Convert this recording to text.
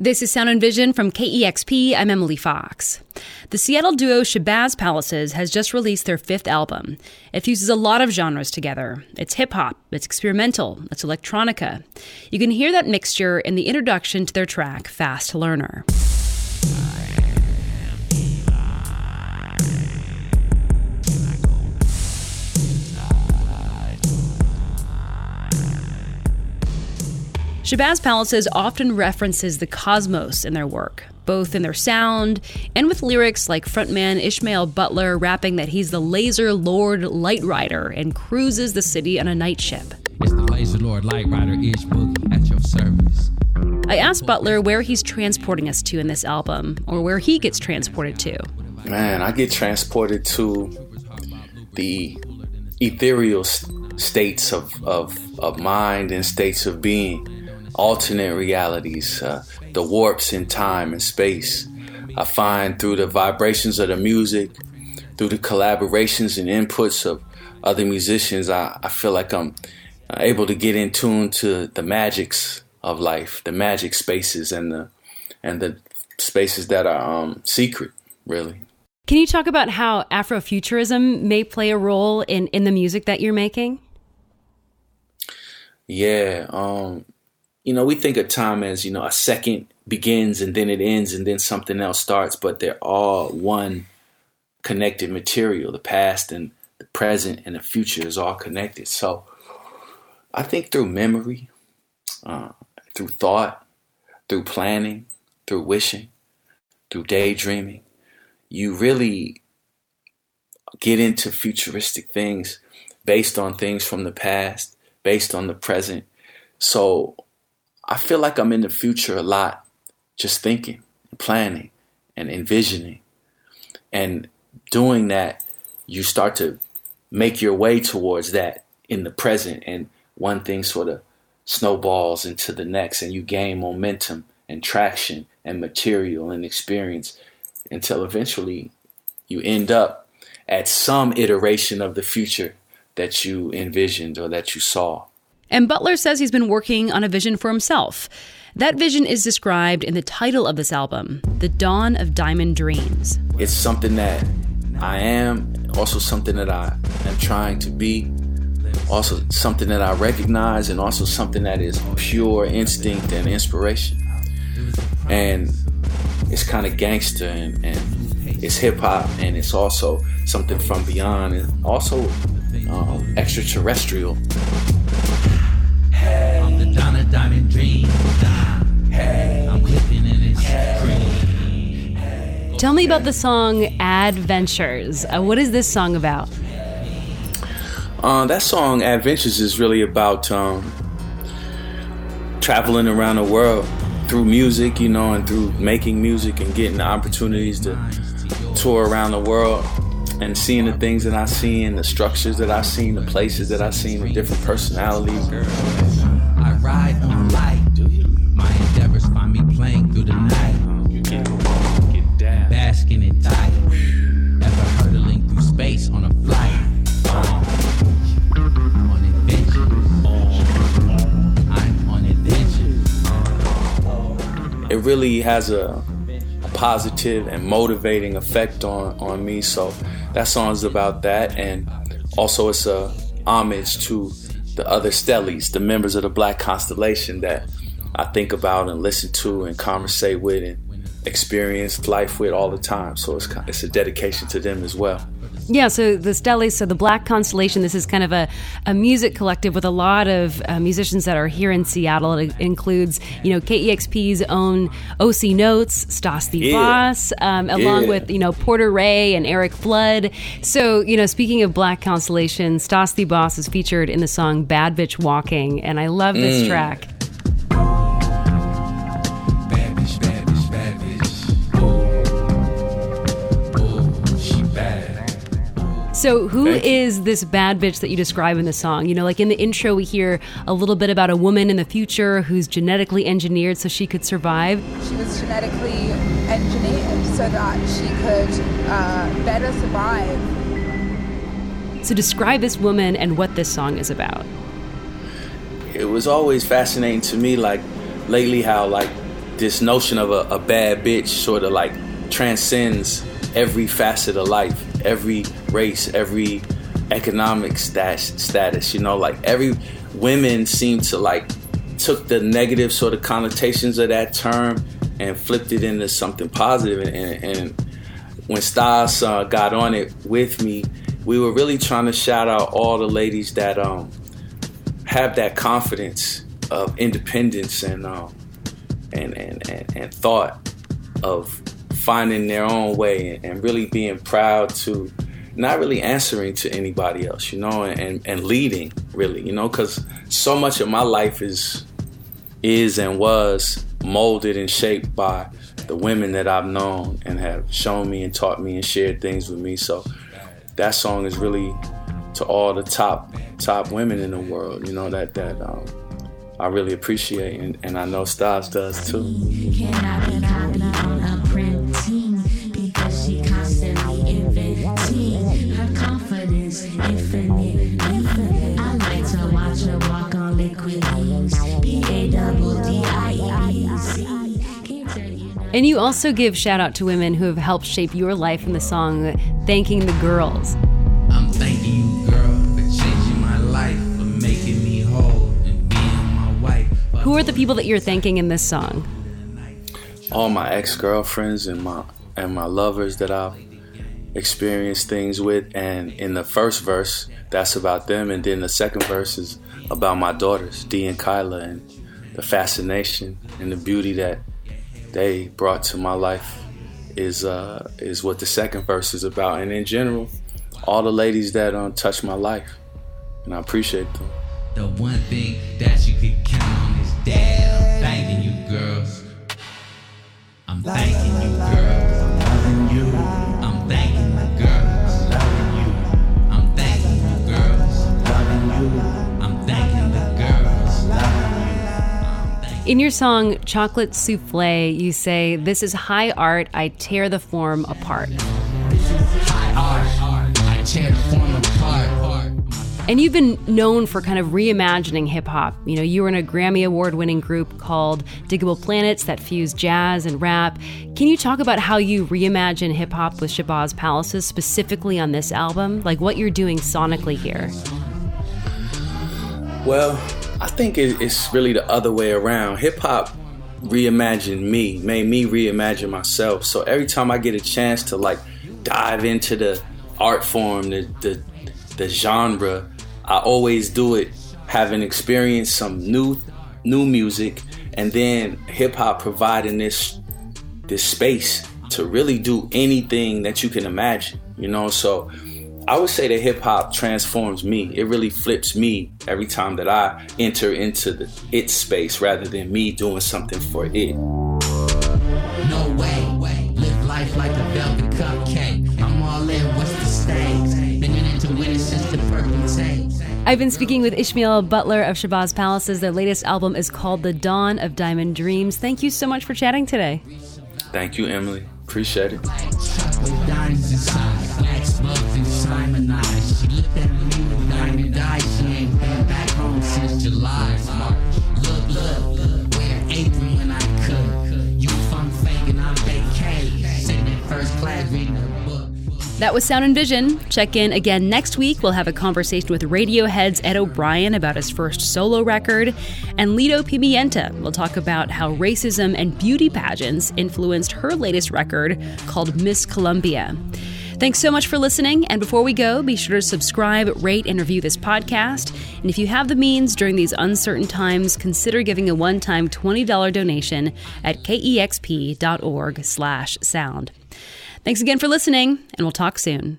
This is Sound and Vision from KEXP. I'm Emily Fox. The Seattle duo Shabazz Palaces has just released their fifth album. It fuses a lot of genres together. It's hip hop, it's experimental, it's electronica. You can hear that mixture in the introduction to their track, Fast Learner. Shabazz Palaces often references the cosmos in their work, both in their sound and with lyrics like frontman Ishmael Butler rapping that he's the Laser Lord Light Rider and cruises the city on a night ship. It's the Laser Lord Light Rider Ish Boogie at your service. I asked Butler where he's transporting us to in this album, or where he gets transported to. Man, I get transported to the ethereal states of, of, of mind and states of being alternate realities, uh, the warps in time and space. I find through the vibrations of the music, through the collaborations and inputs of other musicians, I, I feel like I'm able to get in tune to the magics of life, the magic spaces and the and the spaces that are um, secret, really. Can you talk about how Afrofuturism may play a role in, in the music that you're making? Yeah, um, you know, we think of time as, you know, a second begins and then it ends and then something else starts, but they're all one connected material. The past and the present and the future is all connected. So I think through memory, uh, through thought, through planning, through wishing, through daydreaming, you really get into futuristic things based on things from the past, based on the present. So I feel like I'm in the future a lot, just thinking, planning, and envisioning. And doing that, you start to make your way towards that in the present. And one thing sort of snowballs into the next, and you gain momentum and traction and material and experience until eventually you end up at some iteration of the future that you envisioned or that you saw. And Butler says he's been working on a vision for himself. That vision is described in the title of this album, The Don of Diamond Dreams. It's something that I am, also something that I am trying to be, also something that I recognize, and also something that is pure instinct and inspiration. And it's kind of gangster and, and it's hip hop, and it's also something from beyond, and also um, extraterrestrial. Tell me about the song Adventures. Uh, what is this song about? Uh, that song Adventures is really about um, traveling around the world through music, you know, and through making music and getting the opportunities to tour around the world and seeing the things that I've seen, the structures that I've seen, the places that I've seen, the different personalities. I ride really has a positive and motivating effect on, on me. So that song's about that. And also it's a homage to the other stellies, the members of the Black Constellation that I think about and listen to and conversate with and experience life with all the time. So it's, it's a dedication to them as well. Yeah, so the Stellies, so the Black Constellation, this is kind of a, a music collective with a lot of uh, musicians that are here in Seattle. It includes, you know, KEXP's own OC Notes, Stas the yeah. Boss, um, along yeah. with, you know, Porter Ray and Erik Blood. So, you know, speaking of Black Constellation, Stas the Boss is featured in the song Bad Bitch Walking, and I love this mm. track. So, who is this bad bitch that you describe in the song? You know, like in the intro, we hear a little bit about a woman in the future who's genetically engineered so she could survive. She was genetically engineered so that she could uh, better survive. So, describe this woman and what this song is about. It was always fascinating to me, like lately, how like this notion of a, a bad bitch sort of like transcends every facet of life, every race, every economic status, status. You know, like every women seem to like took the negative sort of connotations of that term and flipped it into something positive. And, and when Styles uh, got on it with me, we were really trying to shout out all the ladies that um, have that confidence of independence and um, and, and, and, and thought of finding their own way and really being proud to not really answering to anybody else, you know, and, and leading really, you know, because so much of my life is is and was molded and shaped by the women that I've known and have shown me and taught me and shared things with me. So that song is really to all the top top women in the world, you know, that that um, I really appreciate and, and I know Styles does too. And you also give shout out to women who have helped shape your life in the song Thanking the Girls. I'm thanking you, girl, for changing my life, for making me whole and being my wife. Who are the people that you're thanking in this song? All my ex-girlfriends and my and my lovers that I've experienced things with and in the first verse that's about them and then the second verse is about my daughters, Dee and Kyla and the fascination and the beauty that they brought to my life is uh, is what the second verse is about. And in general, all the ladies that um, touched my life, and I appreciate them. The one thing that you could count on is dad. Thanking you, girls. I'm thanking you, girls. I'm loving you. In your song Chocolate Souffle, you say, This is high art, I tear the form apart. And you've been known for kind of reimagining hip hop. You know, you were in a Grammy Award winning group called Diggable Planets that fused jazz and rap. Can you talk about how you reimagine hip hop with Shabazz Palaces, specifically on this album? Like what you're doing sonically here? Well, I think it, it's really the other way around. Hip hop reimagined me, made me reimagine myself. So every time I get a chance to like dive into the art form, the the, the genre, I always do it having experienced some new new music and then hip hop providing this this space to really do anything that you can imagine, you know? So I would say that hip hop transforms me. It really flips me every time that I enter into the it space rather than me doing something for it. No way. Live life like a velvet cupcake. I'm all in. What's the stakes? Been into winning since the purple tape. I've been speaking with Ishmael Butler of Shabazz Palaces. Their latest album is called The Don of Diamond Dreams. Thank you so much for chatting today. Thank you, Emily. Appreciate it. First class reading a book. That was Sound and Vision. Check in again next week. We'll have a conversation with Radiohead's Ed O'Brien about his first solo record. And Lido Pimienta will talk about how racism and beauty pageants influenced her latest record called Miss Colombia. Thanks so much for listening. And before we go, be sure to subscribe, rate, and review this podcast. And if you have the means during these uncertain times, consider giving a one-time $20 donation at kexp.org slash sound. Thanks again for listening, and we'll talk soon.